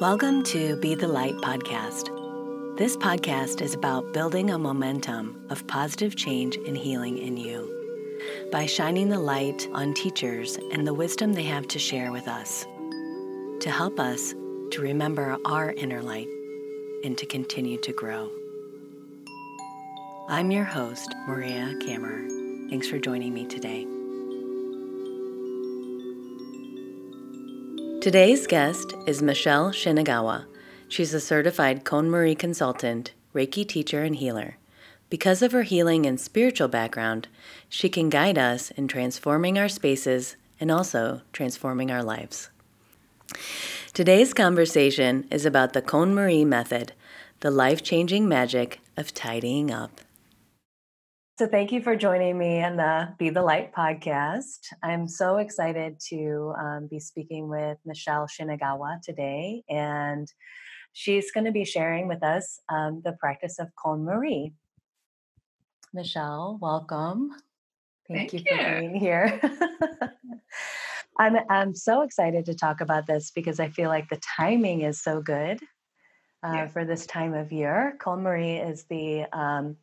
Welcome to Be the Light podcast. This podcast is about building a momentum of positive change and healing in you by shining the light on teachers and the wisdom they have to share with us to help us to remember our inner light and to continue to grow. I'm your host, Maria Kammer. Thanks for joining me today. Today's guest is Michelle Shinagawa. She's a certified KonMari consultant, Reiki teacher, and healer. Because of her healing and spiritual background, she can guide us in transforming our spaces and also transforming our lives. Today's conversation is about the KonMari method, the life changing magic of tidying up. So, thank you for joining me on the Be the Light podcast. I'm so excited to um, be speaking with Michelle Shinagawa today, and she's going to be sharing with us um, the practice of KonMari. Michelle, welcome. Thank, thank you, you for being here. I'm, I'm so excited to talk about this because I feel like the timing is so good uh, yeah. for this time of year. KonMari is the um,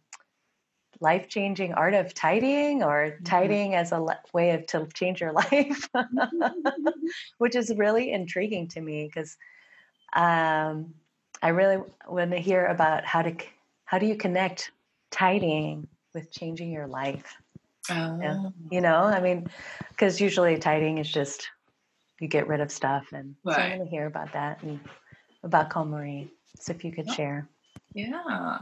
life changing art of tidying or mm-hmm. tidying as a le- way of to change your life, which is really intriguing to me because um, I really want to hear about how to how do you connect tidying with changing your life. Oh. Yeah. You know, I mean, because usually tidying is just you get rid of stuff, and right. so I want to hear about that and about KonMari. So if you could share. Yeah.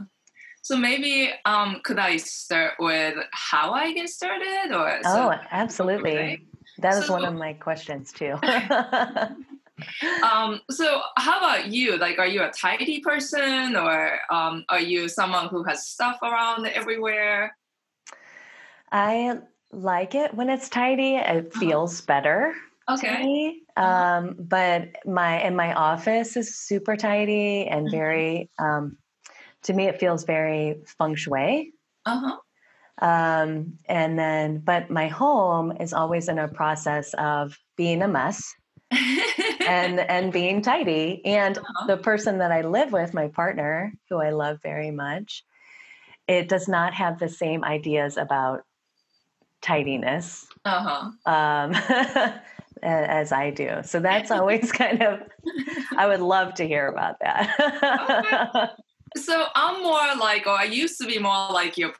So maybe um, could I start with how I get started, or so, oh, absolutely. Okay. That is so, one of my questions too. um, so how about you? Like, are you a tidy person, or um, are you someone who has stuff around everywhere? I like it when it's tidy. It uh-huh. feels uh-huh. better. Okay. Uh-huh. Um, but my and my office is super tidy and mm-hmm. very um, to me it feels very feng shui uh-huh. um, and then but my home is always in a process of being a mess and and being tidy and uh-huh. the person that i live with my partner who i love very much it does not have the same ideas about tidiness uh-huh. um, as I do. So that's always kind of, I would love to hear about that. So I'm more like, or I used to be more like your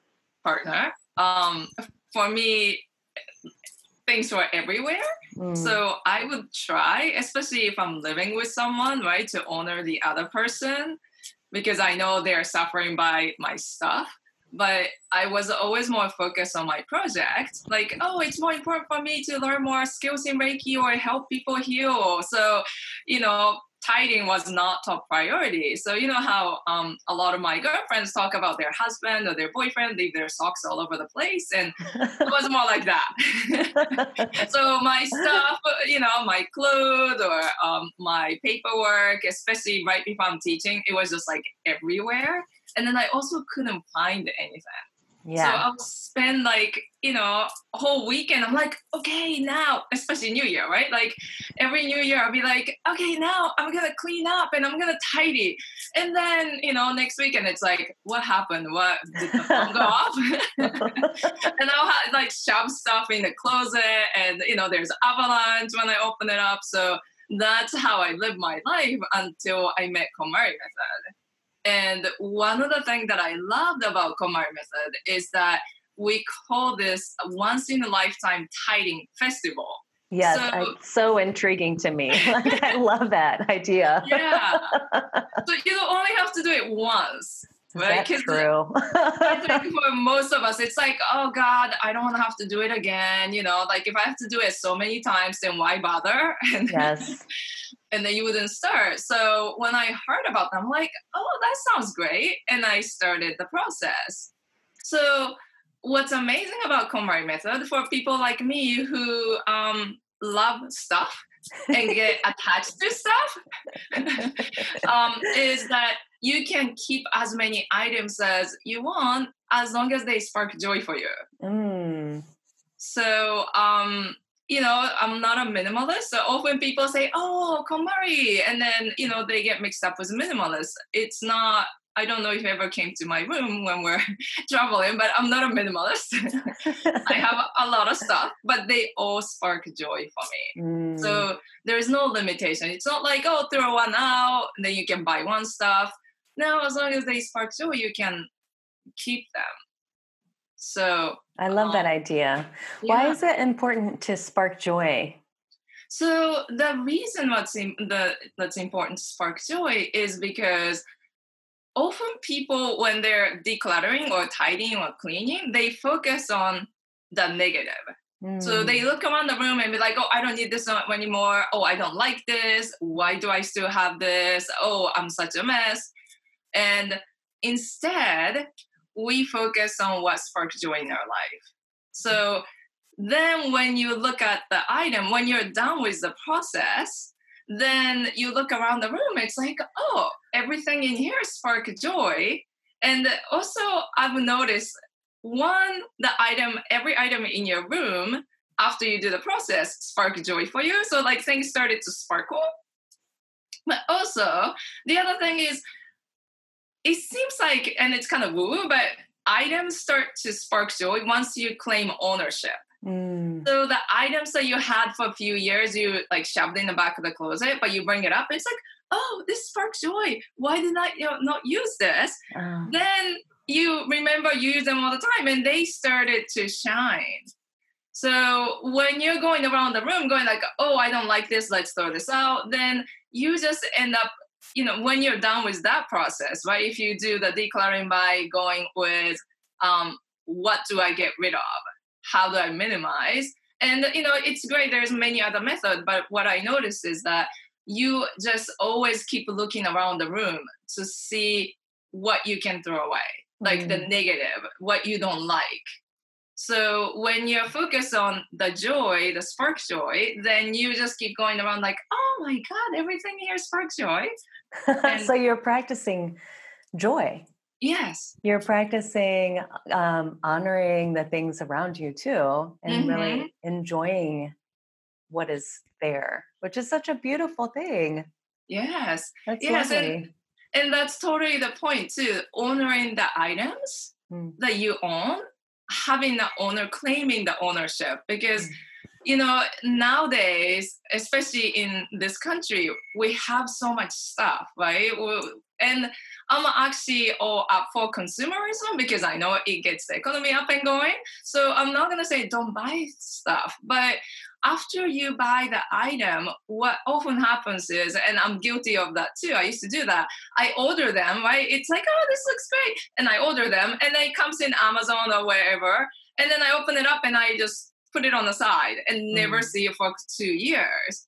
partner. Um, for me, things were everywhere. Mm. So I would try, especially if I'm living with someone, right, to honor the other person because I know they're suffering by my stuff. But I was always more focused on my project. Like, oh, it's more important for me to learn more skills in Reiki or help people heal. So, you know, tidying was not top priority. So you know how um, a lot of my girlfriends talk about their husband or their boyfriend leave their socks all over the place, and it was more like that. so my stuff, you know, my clothes or um, my paperwork, especially right before I'm teaching, it was just like everywhere. And then I also couldn't find anything. Yeah. So I'll spend like, you know, a whole weekend. I'm like, okay, now, especially New Year, right? Like every New Year, I'll be like, okay, now I'm going to clean up and I'm going to tidy. And then, you know, next weekend, it's like, what happened? What did the phone go off? and I'll have like shove stuff in the closet and, you know, there's avalanche when I open it up. So that's how I live my life until I met KonMari method. And one of the things that I loved about KonMari method is that we call this once in a lifetime tiding festival. Yes, so, it's so intriguing to me. like, I love that idea. yeah. So you only have to do it once. Right? That's true. I think for most of us, it's like, oh God, I don't want to have to do it again. You know, like if I have to do it so many times, then why bother? And yes and then you wouldn't start. So when I heard about them, I'm like, oh, that sounds great. And I started the process. So what's amazing about KonMari method for people like me who um, love stuff and get attached to stuff um, is that you can keep as many items as you want as long as they spark joy for you. Mm. So um, you know, I'm not a minimalist. So often people say, "Oh, KonMari," and then you know they get mixed up with minimalist. It's not. I don't know if you ever came to my room when we're traveling, but I'm not a minimalist. I have a lot of stuff, but they all spark joy for me. Mm. So there's no limitation. It's not like oh, throw one out, and then you can buy one stuff. No, as long as they spark joy, you can keep them. So I love um, that idea. Yeah. Why is it important to spark joy? So the reason what's in, the, that's important to spark joy is because often people when they're decluttering or tidying or cleaning, they focus on the negative. Mm. So they hmm. look around the room and be like, "Oh, I don't need this anymore. Oh, I don't like this. Why do I still have this? Oh, I'm such a mess." And instead, we focus on what sparks joy in our life. So mm-hmm. then when you look at the item, when you're done with the process, then you look around the room, it's like, oh, everything in here spark joy. And also I've noticed one, the item, every item in your room after you do the process spark joy for you. So like things started to sparkle. But also the other thing is it seems like, and it's kind of woo, woo, but items start to spark joy once you claim ownership. Mm. So the items that you had for a few years, you like shoved in the back of the closet, but you bring it up, it's like, oh, this sparks joy. Why did I you know, not use this? Uh. Then you remember you use them all the time, and they started to shine. So when you're going around the room, going like, oh, I don't like this, let's throw this out, then you just end up you know when you're done with that process right if you do the decluttering by going with um, what do i get rid of? How do i minimize? And you know it's great there's many other methods but what i notice is that you just always keep looking around the room to see what you can throw away like mm. the negative what you don't like so when you're focused on the joy, the spark joy, then you just keep going around like, oh my God, everything here sparks joy. so you're practicing joy. Yes. You're practicing um, honoring the things around you too and mm-hmm. really enjoying what is there, which is such a beautiful thing. Yes. That's yes. And, and that's totally the point too. Honoring the items mm. that you own, having the owner, claiming the ownership because. Mm you know nowadays especially in this country we have so much stuff right? And i'm actually all up for consumerism because i know it gets the economy up and going. So i'm not going to say don't buy stuff but after you buy the item what often happens is and i'm guilty of that too i used to do that. I order them right? It's like oh this looks great and i order them and then it comes in amazon or wherever and then i open it up and i just put it on the side and never mm. see it for two years.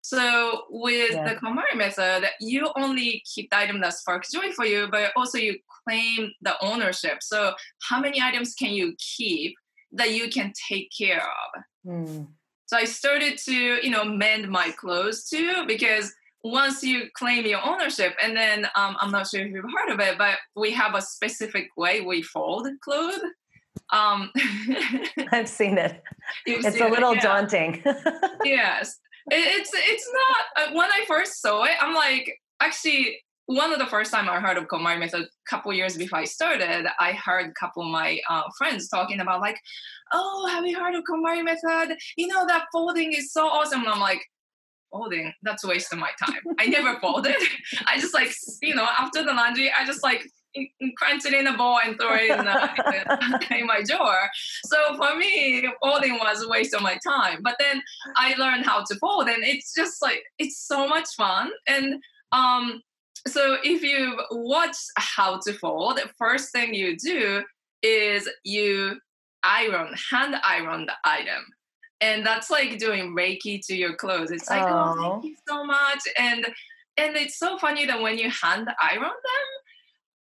So with yeah. the KonMari method, you only keep the item that sparks joy for you, but also you claim the ownership. So how many items can you keep that you can take care of? Mm. So I started to, you know, mend my clothes too, because once you claim your ownership, and then um, I'm not sure if you've heard of it, but we have a specific way we fold clothes. Um, I've seen it. It's a little it, yeah. daunting. yes, it, it's it's not. Uh, when I first saw it, I'm like, actually, one of the first time I heard of KonMari method, a couple years before I started, I heard a couple of my uh, friends talking about like, oh, have you heard of KonMari method? You know that folding is so awesome. And I'm like, folding that's a waste of my time i never folded i just like you know after the laundry i just like crunch it in a bowl and throw it in, the, in my drawer. So for me, folding was a waste of my time. But then I learned how to fold, and it's just like it's so much fun. And um, so if you watch how to fold, the first thing you do is you iron, hand iron the item. And that's like doing Reiki to your clothes. It's like, oh, oh thank you so much. And and it's so funny that when you hand iron them,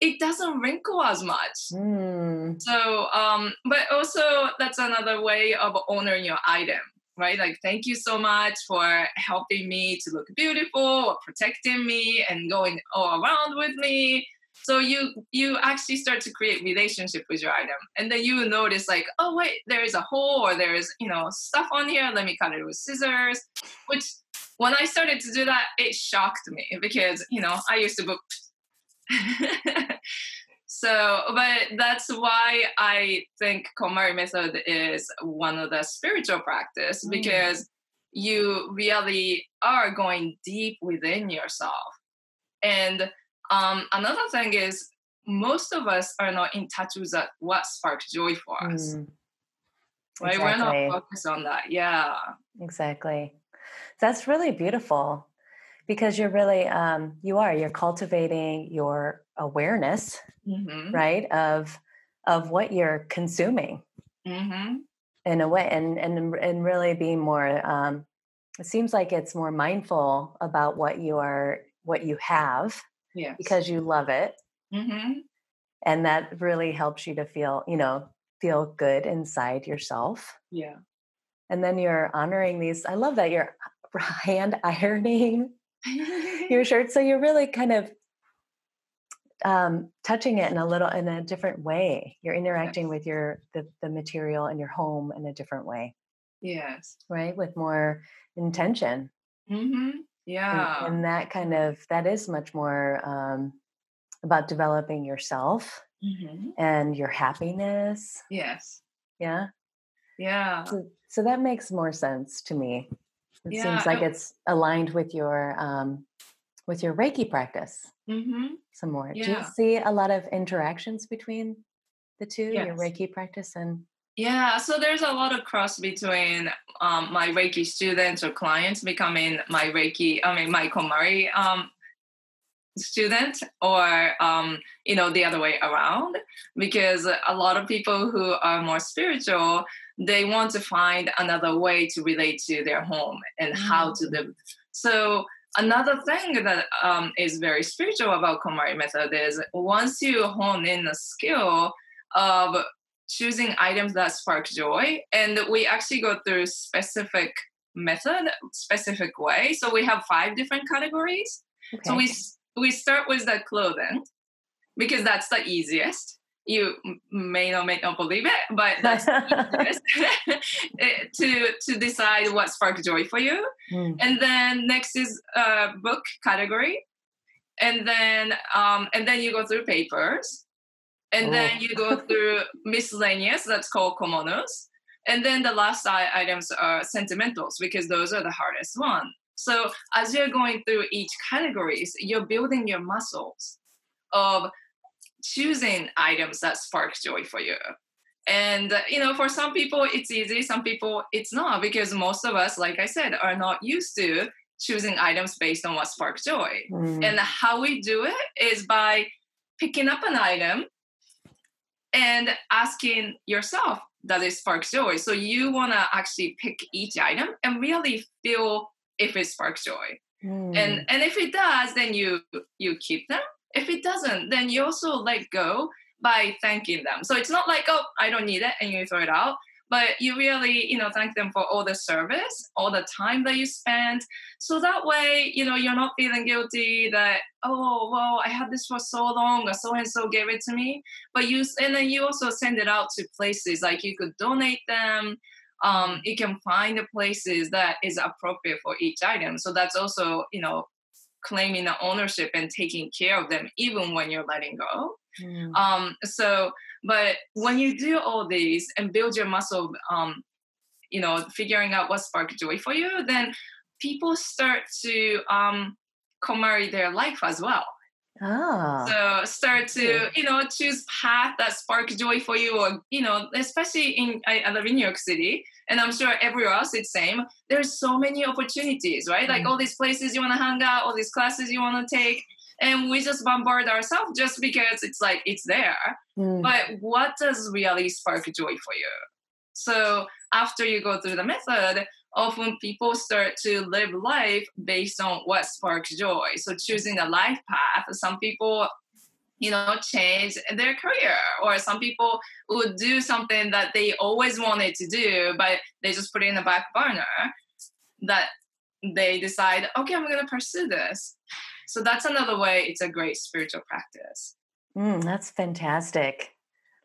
it doesn't wrinkle as much. Mm. So, um, but also that's another way of honoring your item, right? Like, thank you so much for helping me to look beautiful or protecting me and going all around with me. so you you actually start to create relationship with your item and then you notice like oh wait there is a hole or there's you know stuff on here let me cut it with scissors which when i started to do that it shocked me because you know i used to book so but that's why i think KonMari method is one of the spiritual practice mm. because you really are going deep within yourself and um, another thing is most of us are not in touch with that, what sparks joy for us. Mm. Right? Exactly. We're not focused on that. Yeah. Exactly. That's really beautiful because you're really um, you are you're cultivating your awareness mm-hmm. right of of what you're consuming mm-hmm. in a way and and and really being more um, it seems like it's more mindful about what you are what you have yes. because you love it. Mm-hmm. And that really helps you to feel, you know, feel good inside yourself. Yeah. And then you're honoring these. I love that you're hand ironing your shirt. So you're really kind of um, touching it in a little in a different way. You're interacting yes. with your the, the material in your home in a different way. Yes. Right? With more intention. Mm-hmm. Yeah. And, and, that kind of that is much more um, about developing yourself mm-hmm. and your happiness. Yes. Yeah. Yeah. So, so that makes more sense to me. It yeah. seems like it's aligned with your um, with your Reiki practice. Mm-hmm. Some more. Yeah. Do you see a lot of interactions between the two, yes. your Reiki practice and yeah, so there's a lot of cross between um, my Reiki students or clients becoming my Reiki, I mean, my KonMari um, student, or um, you know, the other way around. Because a lot of people who are more spiritual, they want to find another way to relate to their home and how to mm. live. So another thing that um, is very spiritual about KonMari method is once you hone in the skill of choosing items that spark joy. And we actually go through specific method, specific way. So we have five different categories. Okay. So we we start with the clothing because that's the easiest. You may or may not believe it, but that's the easiest to to decide what sparks joy for you. Mm. And then next is uh, book category, and then um, and then you go through papers, and oh. then you go through miscellaneous, that's called komonos. And then the last items are sentimentals because those are the hardest one. So as you're going through each categories, you're building your muscles of choosing items that spark joy for you. And you know, for some people it's easy, some people it's not because most of us, like I said, are not used to choosing items based on what sparks joy. Mm. And how we do it is by picking up an item and asking yourself does it spark joy so you want to actually pick each item and really feel if it sparks joy mm. and hmm. and if it does then you you keep them if it doesn't then you also let go by thanking them so it's not like oh i don't need it and you throw it out but you really you know thank them for all the service all the time that you spent so that way you know you're not feeling guilty that oh well i had this for so long or so and so gave it to me but you and then you also send it out to places like you could donate them um, you can find the places that is appropriate for each item so that's also you know claiming the ownership and taking care of them even when you're letting go mm. um, so but when you do all these and build your muscle, um, you know, figuring out what sparks joy for you, then people start to um, their life as well. Oh. So start to you know choose path that spark joy for you, or you know, especially in I, I live in New York City, and I'm sure everywhere else it's same. There's so many opportunities, right? Mm. Like all these places you want to hang out, all these classes you want to take, and we just bombard ourselves just because it's like it's there mm. but what does really spark joy for you so after you go through the method often people start to live life based on what sparks joy so choosing a life path some people you know change their career or some people would do something that they always wanted to do but they just put it in the back burner that they decide okay i'm going to pursue this so that's another way it's a great spiritual practice. Mm, that's fantastic.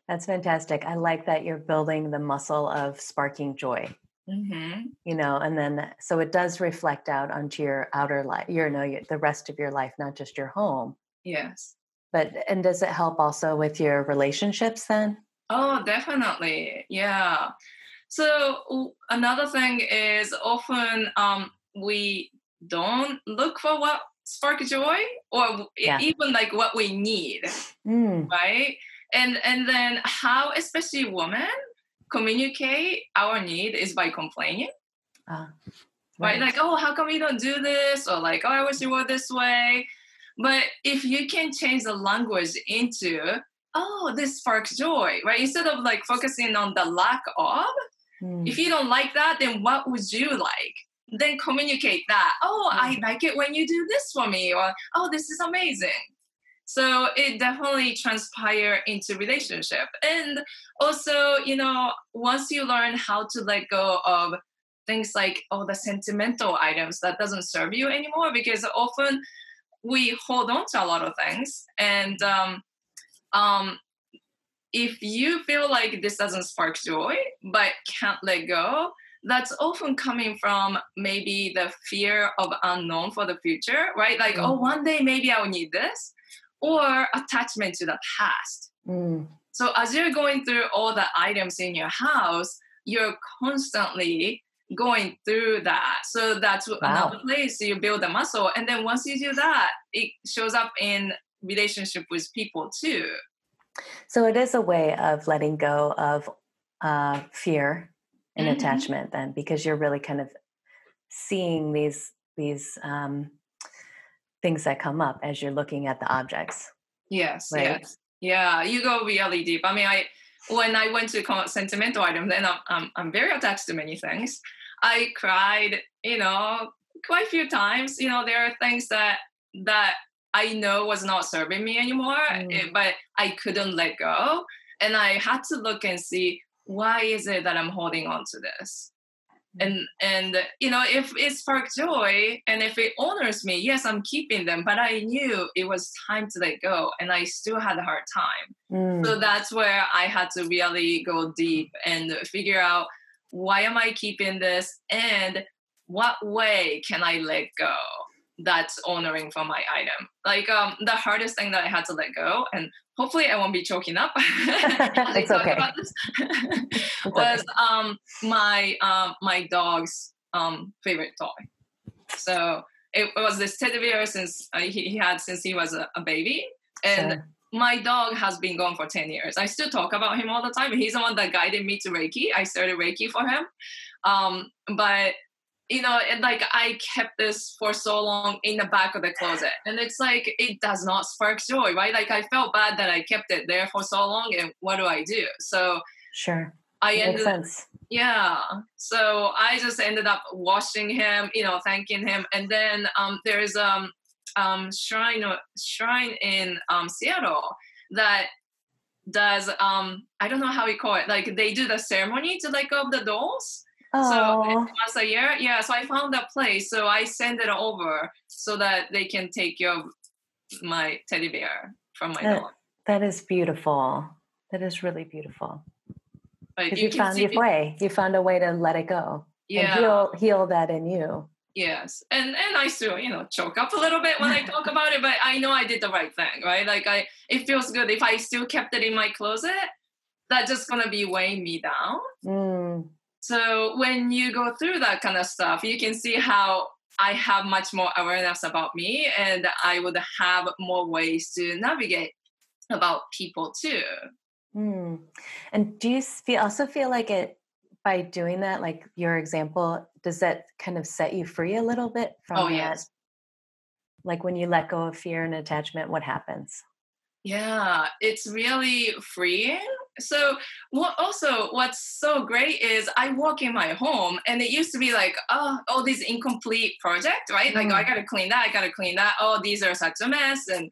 That's fantastic. I like that you're building the muscle of sparking joy. Mm-hmm. You know, and then so it does reflect out onto your outer life, you know, your, the rest of your life, not just your home. Yes. But and does it help also with your relationships then? Oh, definitely. Yeah. So another thing is often um, we don't look for what spark joy or yeah. even like what we need, mm. right? And and then how, especially women, communicate our need is by complaining. Uh, right. right? Like, oh, how come you don't do this? Or like, oh, I wish you were this way. But if you can change the language into, oh, this sparks joy, right? Instead of like focusing on the lack of, mm. if you don't like that, then what would you like? Then communicate that. Oh, mm. I like it when you do this for me, or oh, this is amazing. So it definitely transpire into relationship. And also, you know, once you learn how to let go of things like oh the sentimental items that doesn't serve you anymore because often we hold on to a lot of things and um, um, if you feel like this doesn't spark joy but can't let go that's often coming from maybe the fear of unknown for the future right like mm. oh one day maybe i'll need this or attachment to the past mm. so as you're going through all the items in your house you're constantly going through that. So that's wow. another place you build the muscle. And then once you do that, it shows up in relationship with people too. So it is a way of letting go of uh, fear and mm-hmm. attachment then, because you're really kind of seeing these these um, things that come up as you're looking at the objects. Yes. Right? Yes. Yeah. You go really deep. I mean, I when I went to sentimental items, and I'm, I'm, I'm very attached to many things. I cried, you know, quite a few times. You know, there are things that that I know was not serving me anymore, mm. Eh, but I couldn't let go, and I had to look and see why is it that I'm holding on to this and and you know if it sparked joy and if it honors me yes i'm keeping them but i knew it was time to let go and i still had a hard time mm. so that's where i had to really go deep and figure out why am i keeping this and what way can i let go that's honoring for my item like um the hardest thing that i had to let go and hopefully I won't be choking up. it's okay. was um, my um, my dog's um, favorite toy. So it, was this teddy bear since uh, he, he, had since he was a, a baby, and. Sure. My dog has been gone for 10 years. I still talk about him all the time. He's the one that guided me to Reiki. I started Reiki for him. Um, but you know, and like I kept this for so long in the back of the closet, and it's like it does not spark joy, right? Like I felt bad that I kept it there for so long, and what do I do? So sure, I ended. Sense. Yeah, so I just ended up washing him, you know, thanking him, and then um, there's um um shrine shrine in um Seattle that does um I don't know how we call it, like they do the ceremony to let go of the dolls so once a year, yeah. So I found that place. So I send it over so that they can take care of my teddy bear from my that, dog. That is beautiful. That is really beautiful. Because you, you found your way. You found a way to let it go. Yeah. And heal heal that in you. Yes. And and I still, you know, choke up a little bit when I talk about it, but I know I did the right thing, right? Like I it feels good. If I still kept it in my closet, that's just gonna be weighing me down. Mm. So when you go through that kind of stuff, you can see how I have much more awareness about me and I would have more ways to navigate about people too. Mm. And do you feel, also feel like it by doing that, like your example, does that kind of set you free a little bit from oh, that? Yes. Like when you let go of fear and attachment, what happens? Yeah, it's really freeing so what also what's so great is I walk in my home and it used to be like, oh, all these incomplete project, right? Like, oh, I mm. gotta clean that, I gotta clean that. Oh, these are such a mess. And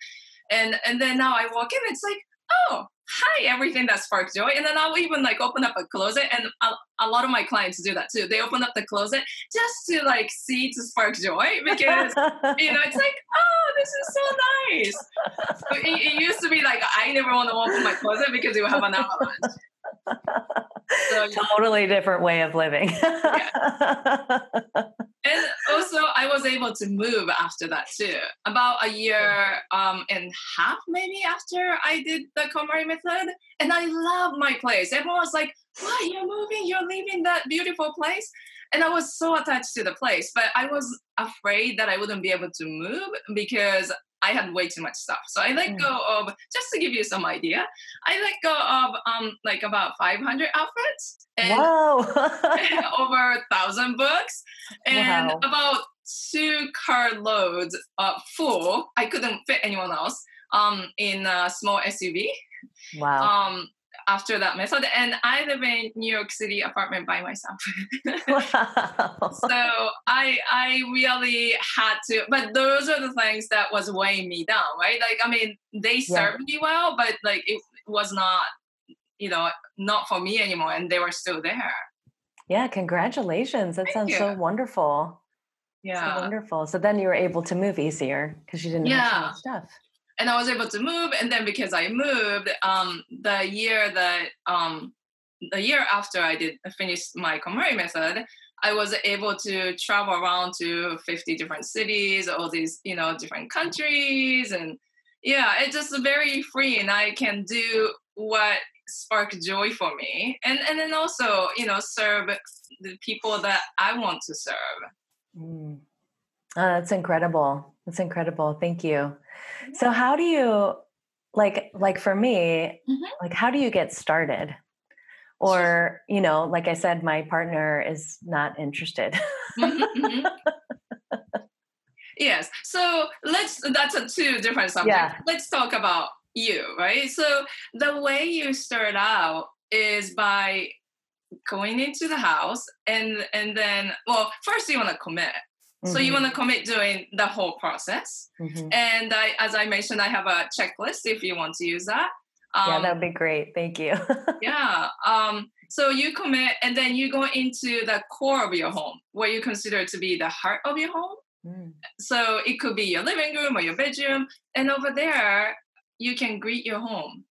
and and then now I walk in, it's like, oh, hi, everything that sparks joy. And then I'll even like open up a closet and a, a lot of my clients do that too. They open up the closet just to like see to spark joy because you know, it's like, oh, this is so nice. So it, it, used to be like I never want to open my closet because it will have an avalanche. So, totally different way of living. yeah. And also, I was able to move after that too. About a year um, and half, maybe after I did the KonMari method, and I love my place. Everyone was like, "What? You're moving? You're leaving that beautiful place?" And I was so attached to the place, but I was afraid that I wouldn't be able to move because I had way too much stuff. So I let mm. go of just to give you some idea. I let go of um like about 500 outfits and over a thousand books and wow. about two car loads uh, full. I couldn't fit anyone else um in a small SUV. Wow. Um after that method. And I live in New York City apartment by myself. wow. So I I really had to, but those are the things that was weighing me down, right? Like I mean, they served yeah. me well, but like it was not, you know, not for me anymore, and they were still there. Yeah, congratulations. That Thank sounds you. so wonderful. Yeah. So wonderful. So then you were able to move easier because you didn't yeah. have so much stuff and I was able to move. And then because I moved, um, the year that um, the year after I did finish my KonMari method, I was able to travel around to 50 different cities, all these, you know, different countries. And yeah, it's just very free and I can do what spark joy for me. And and then also, you know, serve the people that I want to serve. Mm. Oh, that's incredible. That's incredible. Thank you. So how do you like like for me, mm-hmm. like how do you get started? Or, you know, like I said, my partner is not interested. mm-hmm, mm-hmm. yes. So let's that's a two different subjects. Yeah. Let's talk about you, right? So the way you start out is by going into the house and and then well first you want to commit Mm-hmm. So you want to commit doing the whole process. Mm-hmm. And I, as I mentioned, I have a checklist if you want to use that. Um, yeah, that'd be great. Thank you. yeah. Um, so you commit, and then you go into the core of your home, what you consider to be the heart of your home. Mm. So it could be your living room or your bedroom, and over there you can greet your home,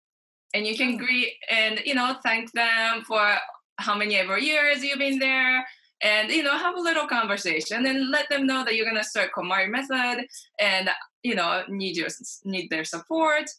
and you can mm. greet and you know thank them for how many ever years you've been there and you know have a little conversation and let them know that you're going to start KonMari method and you know need your need their support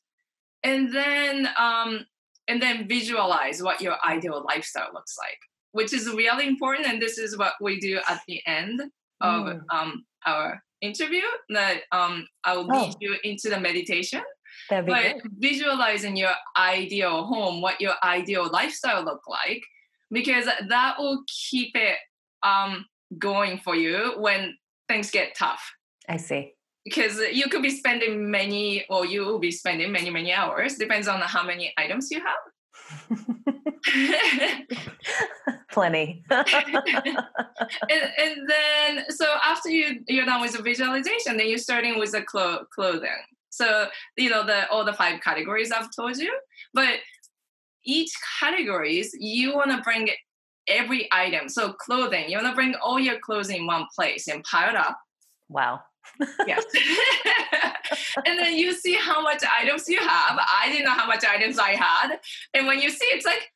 and then um and then visualize what your ideal lifestyle looks like which is really important and this is what we do at the end of mm. um, our interview that um, i will lead oh. you into the meditation That'd be but great. visualizing your ideal home what your ideal lifestyle look like because that will keep it um, going for you when things get tough. I see. Because you could be spending many, or you will be spending many, many hours, depends on how many items you have. Plenty. and, and, then, so after you you're done with the visualization, then you're starting with the clo- clothing. So you know the all the five categories I've told you, but each categories you want to bring every item. So clothing, you want to bring all your clothes in one place and pile it up. Wow. yes. and then you see how much items you have. I didn't know how much items I had. And when you see it's like,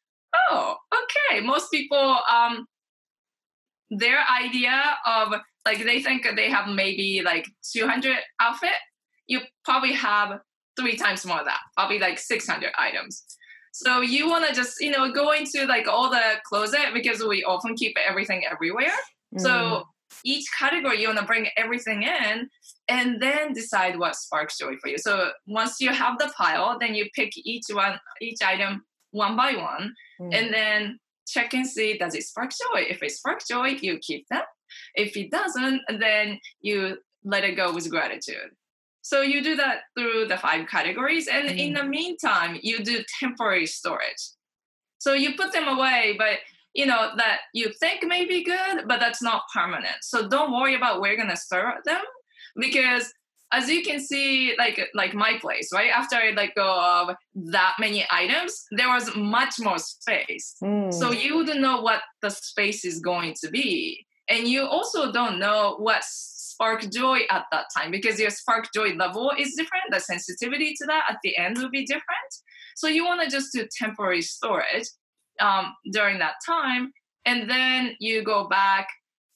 oh, okay. Most people um their idea of like they think they have maybe like 200 outfit, you probably have three times more of that, probably like 600 items. So you want to just, you know, go into like all the closet because we often keep everything everywhere. Mm. So each category you want to bring everything in and then decide what sparks joy for you. So once you have the pile, then you pick each one, each item one by one, mm. and then check and see does it spark joy. If it sparks joy, you keep them. If it doesn't, then you let it go with gratitude. So you do that through the five categories. And mm. in the meantime, you do temporary storage. So you put them away, but you know that you think may be good, but that's not permanent. So don't worry about where you're gonna store them because as you can see, like like my place, right? After I let go of that many items, there was much more space. Mm. So you wouldn't know what the space is going to be. And you also don't know what spark joy at that time because your spark joy level is different. The sensitivity to that at the end will be different. So you want to just do temporary storage um, during that time, and then you go back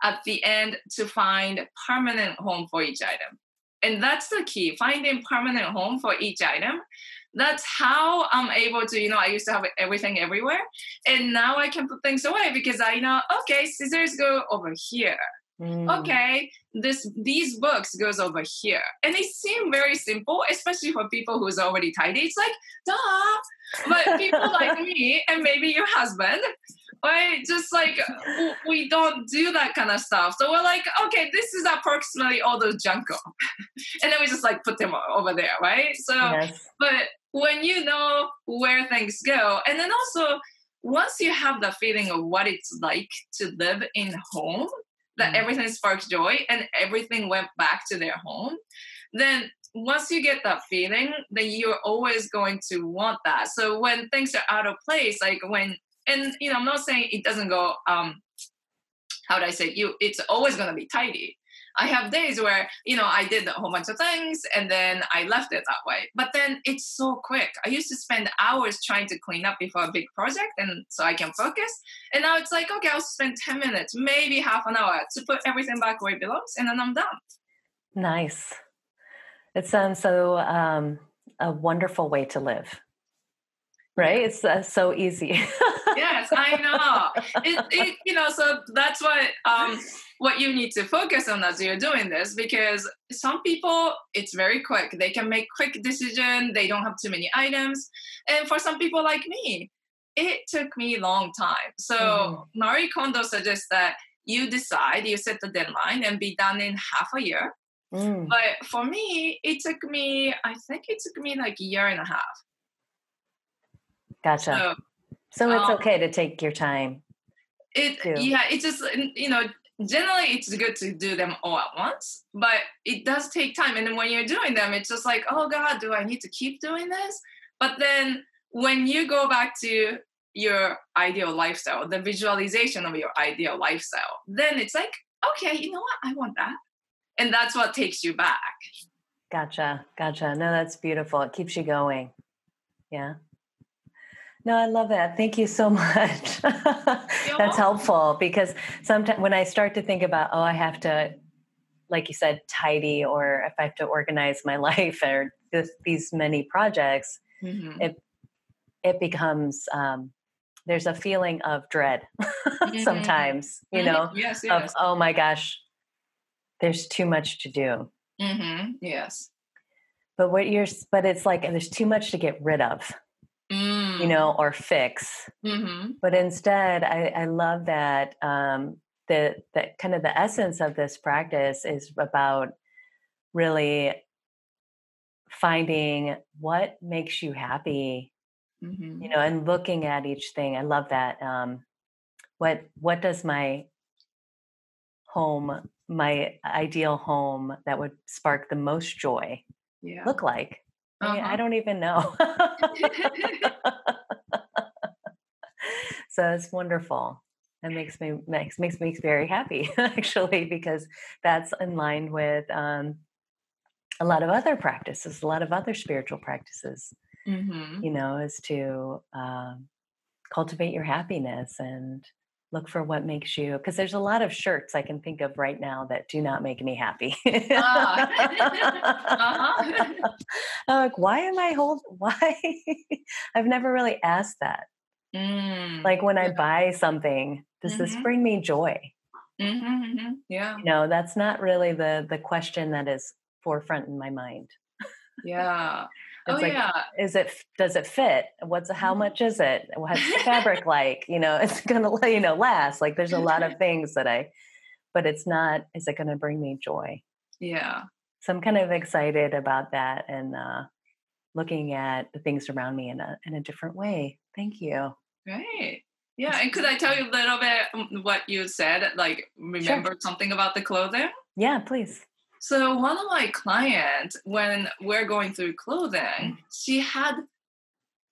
at the end to find permanent home for each item. And that's the key, finding permanent home for each item. That's how I'm able to, you know, I used to have everything everywhere. And now I can put things away because I know, okay, scissors go over here. Mm. Okay, this these books goes over here, and they seem very simple, especially for people who's already tidy. It's like, duh. But people like me and maybe your husband, right? Just like we don't do that kind of stuff. So we're like, okay, this is approximately all those junko, and then we just like put them over there, right? So, yes. but when you know where things go, and then also once you have the feeling of what it's like to live in home that mm. everything sparks joy and everything went back to their home, then once you get that feeling, then you're always going to want that. So when things are out of place, like when and you know, I'm not saying it doesn't go um how do I say you it's always gonna be tidy. I have days where, you know, I did a whole bunch of things and then I left it that way. But then it's so quick. I used to spend hours trying to clean up before a big project and so I can focus. And now it's like, okay, I'll spend 10 minutes, maybe half an hour to put everything back where it belongs and then I'm done. Nice. It sounds so um, a wonderful way to live right? It's uh, so easy. Yes i know. It, it, you know so that's what um what you need to focus on as you're doing this because some people it's very quick. They can make quick decision. They don't have too many items. And for some people like me it took me a long time. So mm-hmm. marie kondo suggests that you decide you set the deadline and be done in half a year. Mm. but for me it took me i think it took me like a year and a half Gotcha. So, so it's um, okay to take your time. It too. yeah, it's just you know generally it's good to do them all at once, but it does take time. And then when you're doing them, it's just like, oh God, do I need to keep doing this? But then when you go back to your ideal lifestyle, the visualization of your ideal lifestyle, then it's like, okay, you know what? I want that. And that's what takes you back. Gotcha. Gotcha. No, that's beautiful. It keeps you going. Yeah. No, I love that. Thank you so much. That's helpful because sometimes when I start to think about, oh, I have to, like you said, tidy, or if I have to organize my life or this, these many projects, mm-hmm. it it becomes um, there's a feeling of dread mm-hmm. sometimes, you mm-hmm. know, yes, yes. of oh my gosh, there's too much to do. Mm-hmm. Yes. But what you're, but it's like there's too much to get rid of. You know, or fix. Mm-hmm. But instead, I, I love that um, the that kind of the essence of this practice is about really finding what makes you happy mm-hmm. you know and looking at each thing i love that um what what does my home my ideal home that would spark the most joy yeah. look like uh-huh. I, I don't even know. so it's wonderful. That makes me makes makes me very happy actually because that's in line with um, a lot of other practices, a lot of other spiritual practices. Mm-hmm. You know, is to um, cultivate your happiness and look for what makes you because there's a lot of shirts i can think of right now that do not make me happy uh. uh-huh. I'm like why am i hold why i've never really asked that mm. like when i buy something does mm-hmm. this bring me joy mm-hmm, mm-hmm. yeah you know that's not really the the question that is forefront in my mind yeah it's oh, like, yeah. is it, does it fit? What's, how mm-hmm. much is it? What's the fabric like? You know, it's going to, you know, last. Like there's a lot of things that I, but it's not, is it going to bring me joy? Yeah. So I'm kind of excited about that and uh, looking at the things around me in a, in a different way. Thank you. Right. Yeah. And could I tell you a little bit what you said? Like, remember sure. something about the clothing? Yeah, please. So one of my clients, when we're going through clothing, mm. she had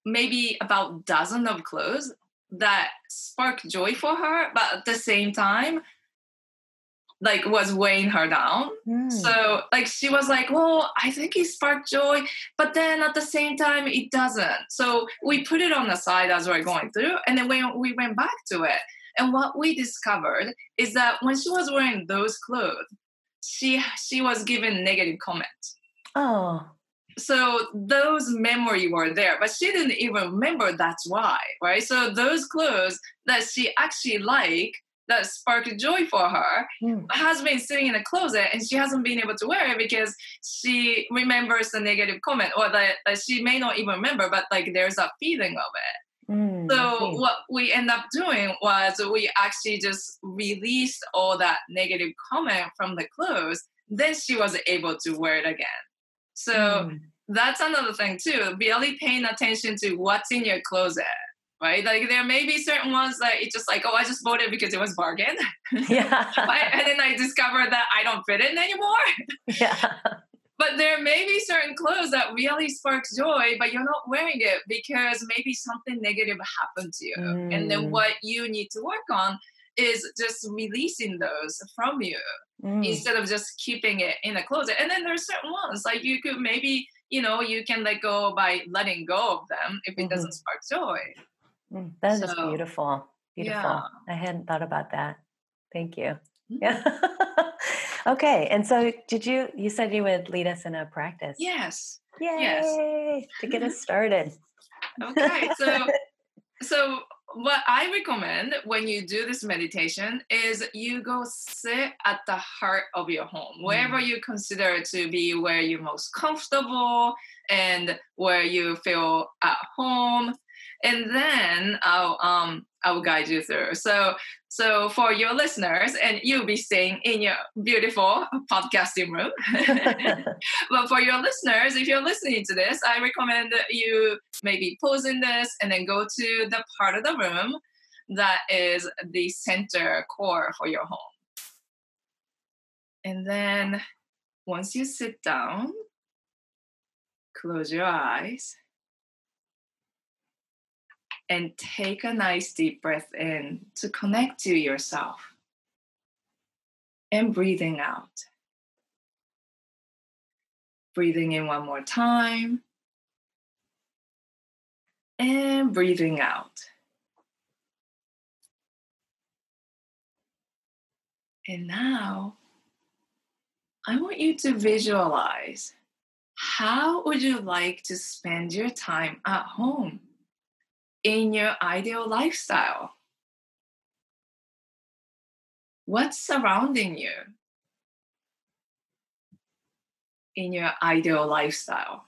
maybe about dozen of clothes that sparked joy for her, but at the same time, like was weighing her down. Mm. So like she was like, well, I think it sparked joy, but then at the same time it doesn't. So we put it on the side as we're going through, and then when we went back to it, and what we discovered is that when she was wearing those clothes, she she was given negative comments. Oh. So those memory were there, but she didn't even remember that's why, right? So those clothes that she actually liked that sparked joy for her mm. has been sitting in a closet and she hasn't been able to wear it because she remembers the negative comment or that, that she may not even remember, but like there's a feeling of it. Mm, so what we end up doing was we actually just released all that negative comment from the clothes. Then she was able to wear it again. So mm. that's another thing too. Really paying attention to what's in your closet right? Like there may be certain ones that it's just like, oh, I just bought it because it was bargain. Yeah. and then I discovered that I don't fit in anymore. Yeah. But there may be certain clothes that really sparks joy, but you're not wearing it because maybe something negative happened to you. Mm. And then mm. what you need to work on is just releasing those from you mm. instead of just keeping it in a closet. And then there's certain ones like you could maybe, you know, you can let go by letting go of them if it mm-hmm. doesn't spark joy. Mm, that so, is beautiful. Beautiful. Yeah. I hadn't thought about that. Thank you. Mm-hmm. Yeah. okay. And so did you you said you would lead us in a practice? Yes. Yay. Yes. To get us started. okay. So so what I recommend when you do this meditation is you go sit at the heart of your home, wherever mm. you consider to be where you're most comfortable and where you feel at home and then I'll um I'll guide you through. So so for your listeners, and you'll be staying in your beautiful podcasting room. but for your listeners, if you're listening to this, I recommend that you maybe pause in this and then go to the part of the room that is the center core for your home. And then once you sit down, close your eyes and take a nice deep breath in to connect to yourself and breathing out. Breathing in one more time and breathing out. And now I want you to visualize how would you like to spend your time at home? In your ideal lifestyle? What's surrounding you in your ideal lifestyle?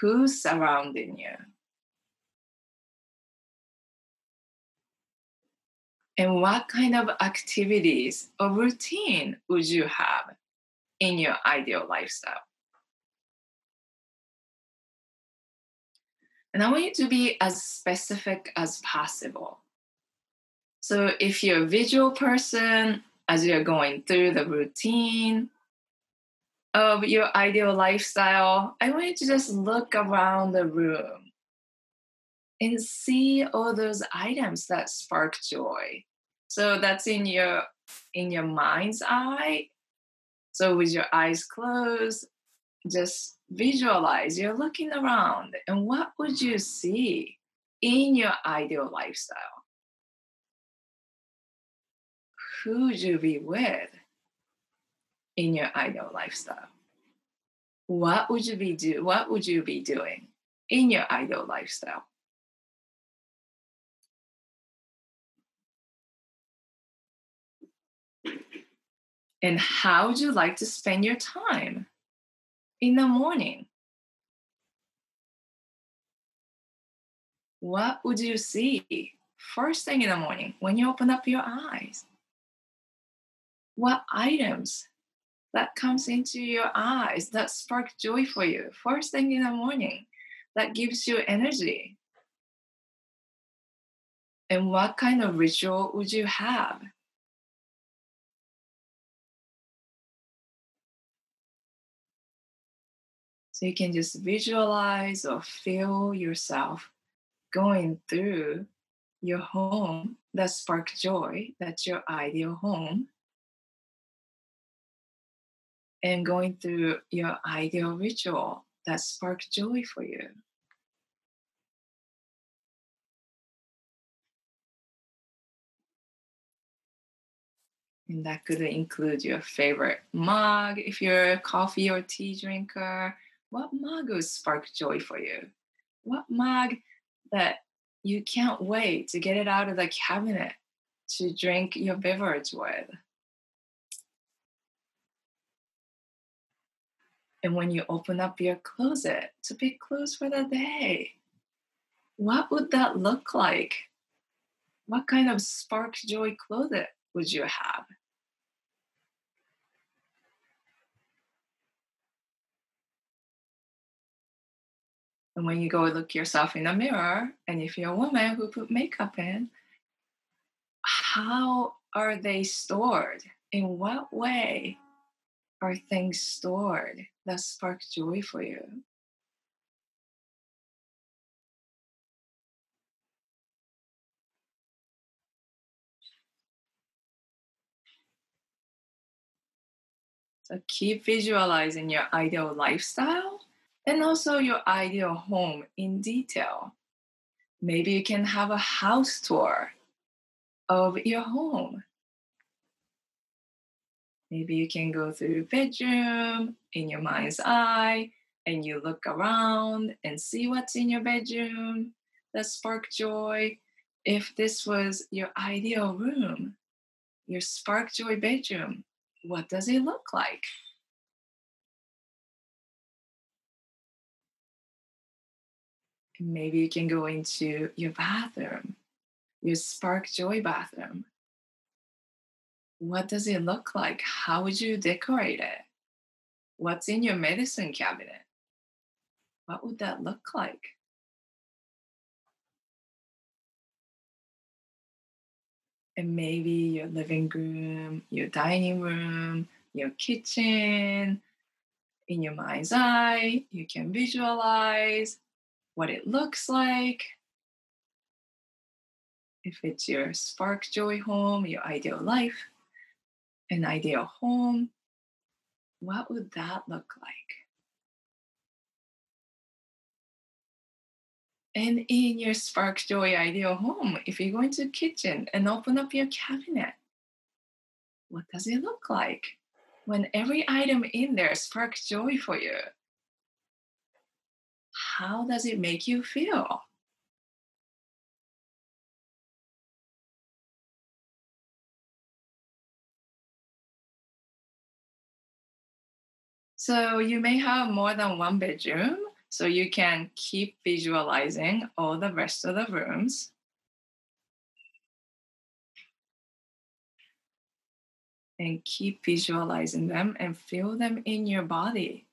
Who's surrounding you? And what kind of activities or routine would you have in your ideal lifestyle? And I want you to be as specific as possible. So if you're a visual person, as you're going through the routine of your ideal lifestyle, I want you to just look around the room and see all those items that spark joy. So that's in your in your mind's eye. So with your eyes closed, just visualize you're looking around and what would you see in your ideal lifestyle? Who would you be with in your ideal lifestyle? What would you be do what would you be doing in your ideal lifestyle? And how would you like to spend your time? In the morning, what would you see first thing in the morning when you open up your eyes? What items that comes into your eyes that spark joy for you first thing in the morning that gives you energy? And what kind of ritual would you have So you can just visualize or feel yourself going through your home that spark joy, that's your ideal home, and going through your ideal ritual that spark joy for you. And that could include your favorite mug if you're a coffee or tea drinker. What mug would spark joy for you? What mug that you can't wait to get it out of the cabinet to drink your beverage with? And when you open up your closet to pick clothes for the day, what would that look like? What kind of spark joy closet would you have? And when you go look yourself in the mirror, and if you're a woman who put makeup in, how are they stored? In what way are things stored that spark joy for you? So keep visualizing your ideal lifestyle and also your ideal home in detail. Maybe you can have a house tour of your home. Maybe you can go through your bedroom in your mind's eye and you look around and see what's in your bedroom that spark joy. If this was your ideal room, your spark joy bedroom, what does it look like? Maybe you can go into your bathroom, your spark joy bathroom. What does it look like? How would you decorate it? What's in your medicine cabinet? What would that look like? And maybe your living room, your dining room, your kitchen, in your mind's eye, you can visualize what it looks like. If it's your spark joy home, your ideal life, an ideal home, what would that look like? And in your spark joy ideal home, if you go into the kitchen and open up your cabinet, what does it look like when every item in there sparks joy for you? How does it make you feel? So you may have more than one bedroom, so you can keep visualizing all the rest of the rooms. And keep visualizing them and feel them in your body.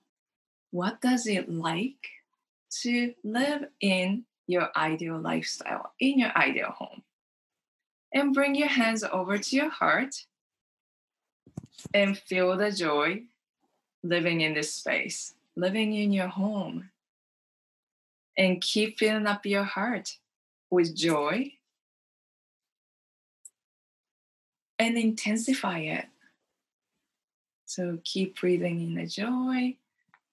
What does it like to live in your ideal lifestyle, in your ideal home. And bring your hands over to your heart and feel the joy living in this space, living in your home. And keep filling up your heart with joy and intensify it. So keep breathing in the joy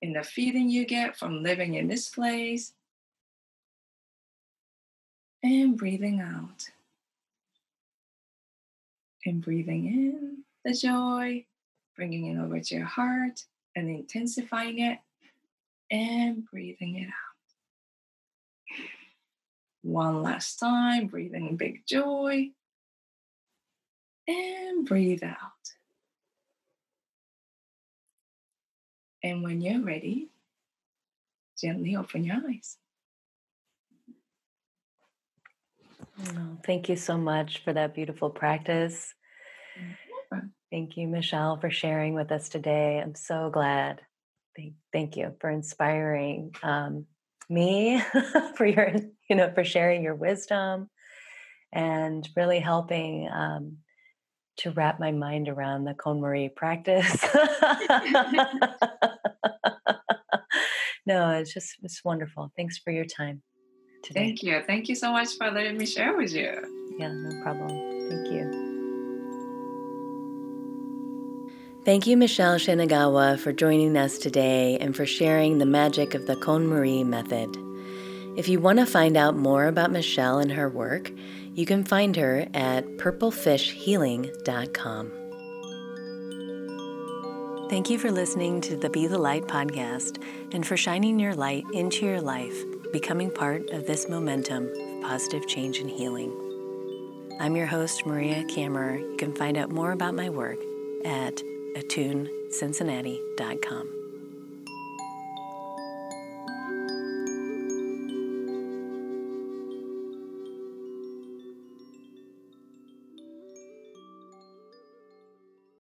in the feeling you get from living in this place, and breathing out. And breathing in the joy, bringing it over to your heart and intensifying it, and breathing it out. One last time, breathing big joy, and breathe out. And when you're ready, gently open your eyes. Oh, thank you so much for that beautiful practice. Thank you, Michelle, for sharing with us today. I'm so glad. Thank, thank you for inspiring um, me, for your, you know, for sharing your wisdom, and really helping um, to wrap my mind around the KonMari practice. no, it's just it's wonderful. Thanks for your time today. Thank you. Thank you so much for letting me share with you. Yeah, no problem. Thank you. Thank you, Michelle Shinagawa, for joining us today and for sharing the magic of the KonMari method. If you want to find out more about Michelle and her work, you can find her at purplefishhealing.com. Thank you for listening to the Be the Light podcast and for shining your light into your life, becoming part of this momentum of positive change and healing. I'm your host, Maria Kammerer. You can find out more about my work at attunecincinnati.com.